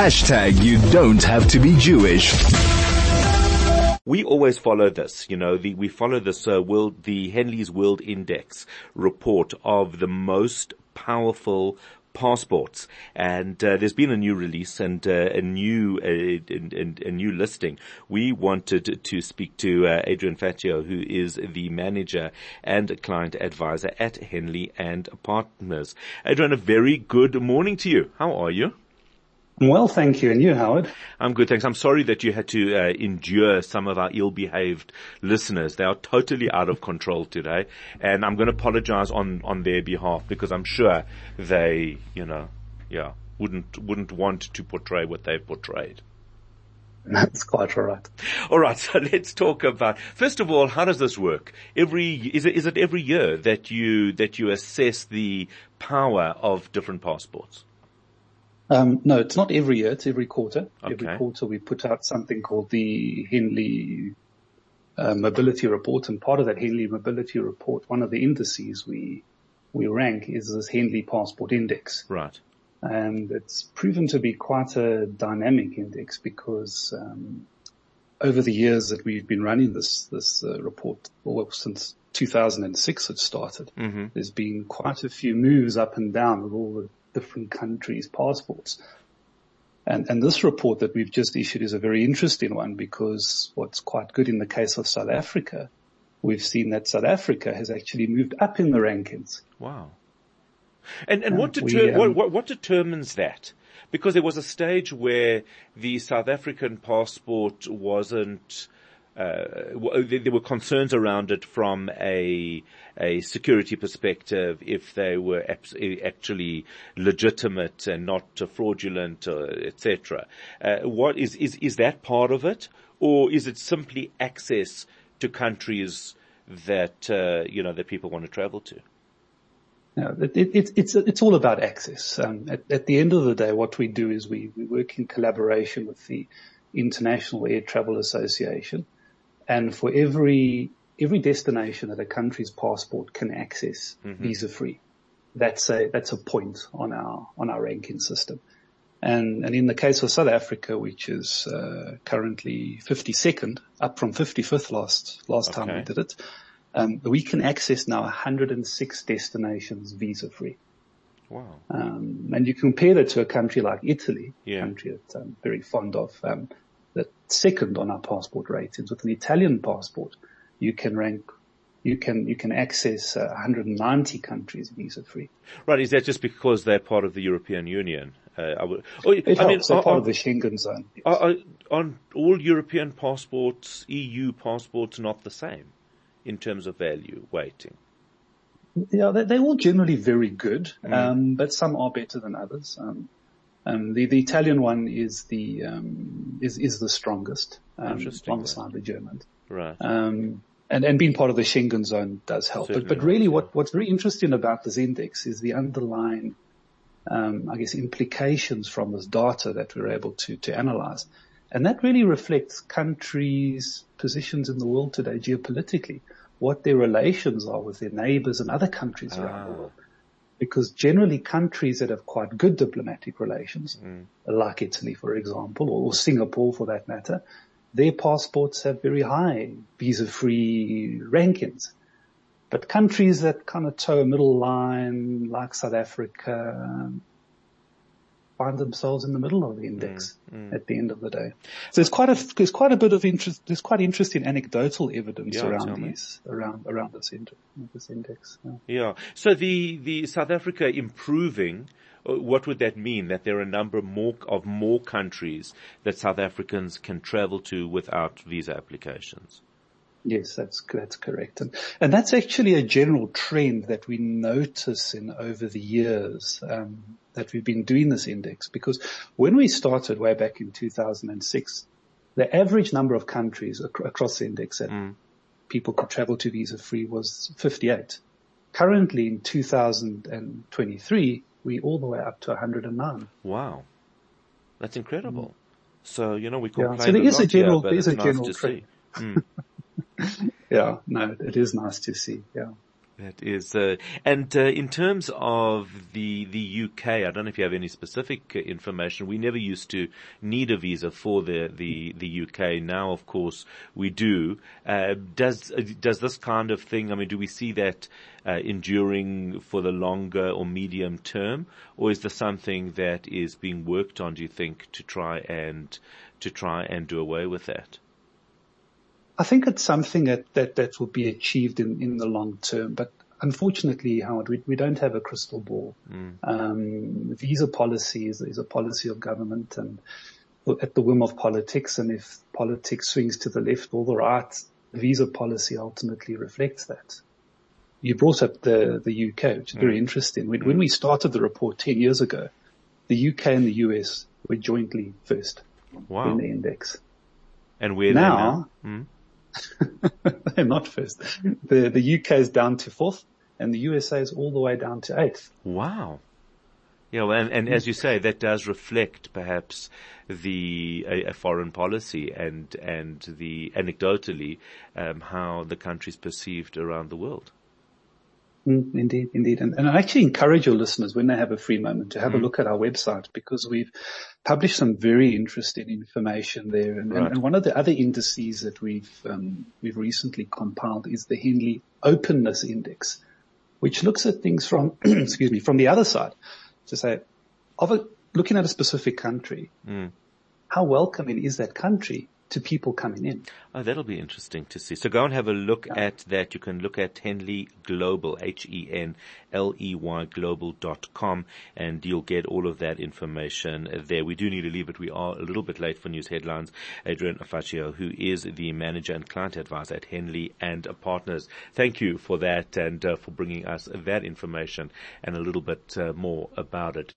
Hashtag you don't have to be Jewish. We always follow this, you know, the, we follow this uh, world, the Henley's World Index report of the most powerful passports. And uh, there's been a new release and uh, a new a, a, a, new listing. We wanted to speak to uh, Adrian Faccio, who is the manager and client advisor at Henley and Partners. Adrian, a very good morning to you. How are you? Well, thank you. And you, Howard? I'm good, thanks. I'm sorry that you had to uh, endure some of our ill-behaved listeners. They are totally out of control today. And I'm going to apologize on, on their behalf because I'm sure they, you know, yeah, wouldn't, wouldn't want to portray what they've portrayed. That's quite all right. All right. So let's talk about, first of all, how does this work? Every, is it, is it every year that you, that you assess the power of different passports? Um, no, it's not every year. It's every quarter. Okay. Every quarter we put out something called the Henley uh, Mobility Report, and part of that Henley Mobility Report, one of the indices we we rank is this Henley Passport Index. Right. And it's proven to be quite a dynamic index because um, over the years that we've been running this this uh, report, well, since 2006 it started, mm-hmm. there's been quite a few moves up and down with all the different countries' passports. And, and this report that we've just issued is a very interesting one because what's quite good in the case of South Africa, we've seen that South Africa has actually moved up in the rankings. Wow. And, and what, deter- we, um, what, what, what determines that? Because there was a stage where the South African passport wasn't, uh, there were concerns around it from a a security perspective, if they were actually legitimate and not fraudulent, etc. Uh, what is is is that part of it, or is it simply access to countries that uh, you know that people want to travel to? No, it, it, it's it's all about access. Um, at, at, the end of the day, what we do is we, we work in collaboration with the International Air Travel Association, and for every, every destination that a country's passport can access mm-hmm. visa free, that's a, that's a point on our, on our ranking system. And, and in the case of South Africa, which is uh, currently 52nd, up from 55th last last okay. time we did it, um, we can access now 106 destinations visa free. Wow. Um, and you compare that to a country like Italy, yeah. a country that I'm very fond of. Um, second on our passport ratings. With an Italian passport, you can rank you can you can access uh, 190 countries visa free. Right? Is that just because they're part of the European Union? Uh, I would, oh, it I helps. Mean, they're part of the Schengen zone. Yes. Are, are, are, all European passports, EU passports, not the same in terms of value weighting? Yeah, they're, they're all generally very good, mm. um, but some are better than others. Um, um, the, the Italian one is the, um, is, is the strongest, um, on the side of the German. Right. Um, and, and being part of the Schengen zone does help. Certainly but, but really yeah. what, what's very interesting about this index is the underlying, um, I guess implications from this data that we're able to, to analyze. And that really reflects countries' positions in the world today geopolitically, what their relations are with their neighbors and other countries ah. around the world because generally countries that have quite good diplomatic relations, mm. like Italy, for example, or Singapore for that matter, their passports have very high visa-free rankings. But countries that kind of toe a middle line, like South Africa, find themselves in the middle of the index mm, mm. at the end of the day. So there's quite a there's quite a bit of interest. There's quite interesting anecdotal evidence yeah, around these around around this, index. This index. Yeah. yeah. So the the South Africa improving. Uh, what would that mean? That there are a number more of more countries that South Africans can travel to without visa applications. Yes, that's that's correct, and and that's actually a general trend that we notice in over the years um, that we've been doing this index. Because when we started way back in 2006, the average number of countries ac- across the index that mm. people could travel to visa free was 58. Currently, in 2023, we all the way up to 109. Wow, that's incredible. Mm. So you know we complain. Yeah, so there is a general, there is a nice general trend. Mm. yeah, no, it is nice to see. Yeah. That is, uh, and uh, in terms of the the UK, I don't know if you have any specific uh, information. We never used to need a visa for the the, the UK. Now, of course, we do. Uh, does does this kind of thing? I mean, do we see that uh, enduring for the longer or medium term, or is there something that is being worked on? Do you think to try and to try and do away with that? I think it's something that, that, that will be achieved in, in the long term, but unfortunately, Howard, we, we don't have a crystal ball. Mm. Um, visa policy is, is a policy of government and at the whim of politics. And if politics swings to the left or the right, visa policy ultimately reflects that. You brought up the, the UK, which is mm. very interesting. When, mm. when we started the report 10 years ago, the UK and the US were jointly first wow. in the index. And where now, now? They're not first. The, the UK is down to fourth and the USA is all the way down to eighth. Wow. Yeah, and, and as you say, that does reflect perhaps the a, foreign policy and and the anecdotally um, how the country is perceived around the world. Mm, indeed, indeed. And, and, I actually encourage your listeners when they have a free moment to have mm. a look at our website because we've published some very interesting information there. And, right. and, and one of the other indices that we've, um, we've recently compiled is the Henley Openness Index, which looks at things from, excuse me, from the other side to say, of a, looking at a specific country, mm. how welcoming is that country to people coming in. Oh, that'll be interesting to see. So go and have a look yeah. at that. You can look at Henley Global, H-E-N-L-E-Y global.com and you'll get all of that information there. We do need to leave it. We are a little bit late for news headlines. Adrian Faccio, who is the manager and client advisor at Henley and Partners. Thank you for that and uh, for bringing us that information and a little bit uh, more about it.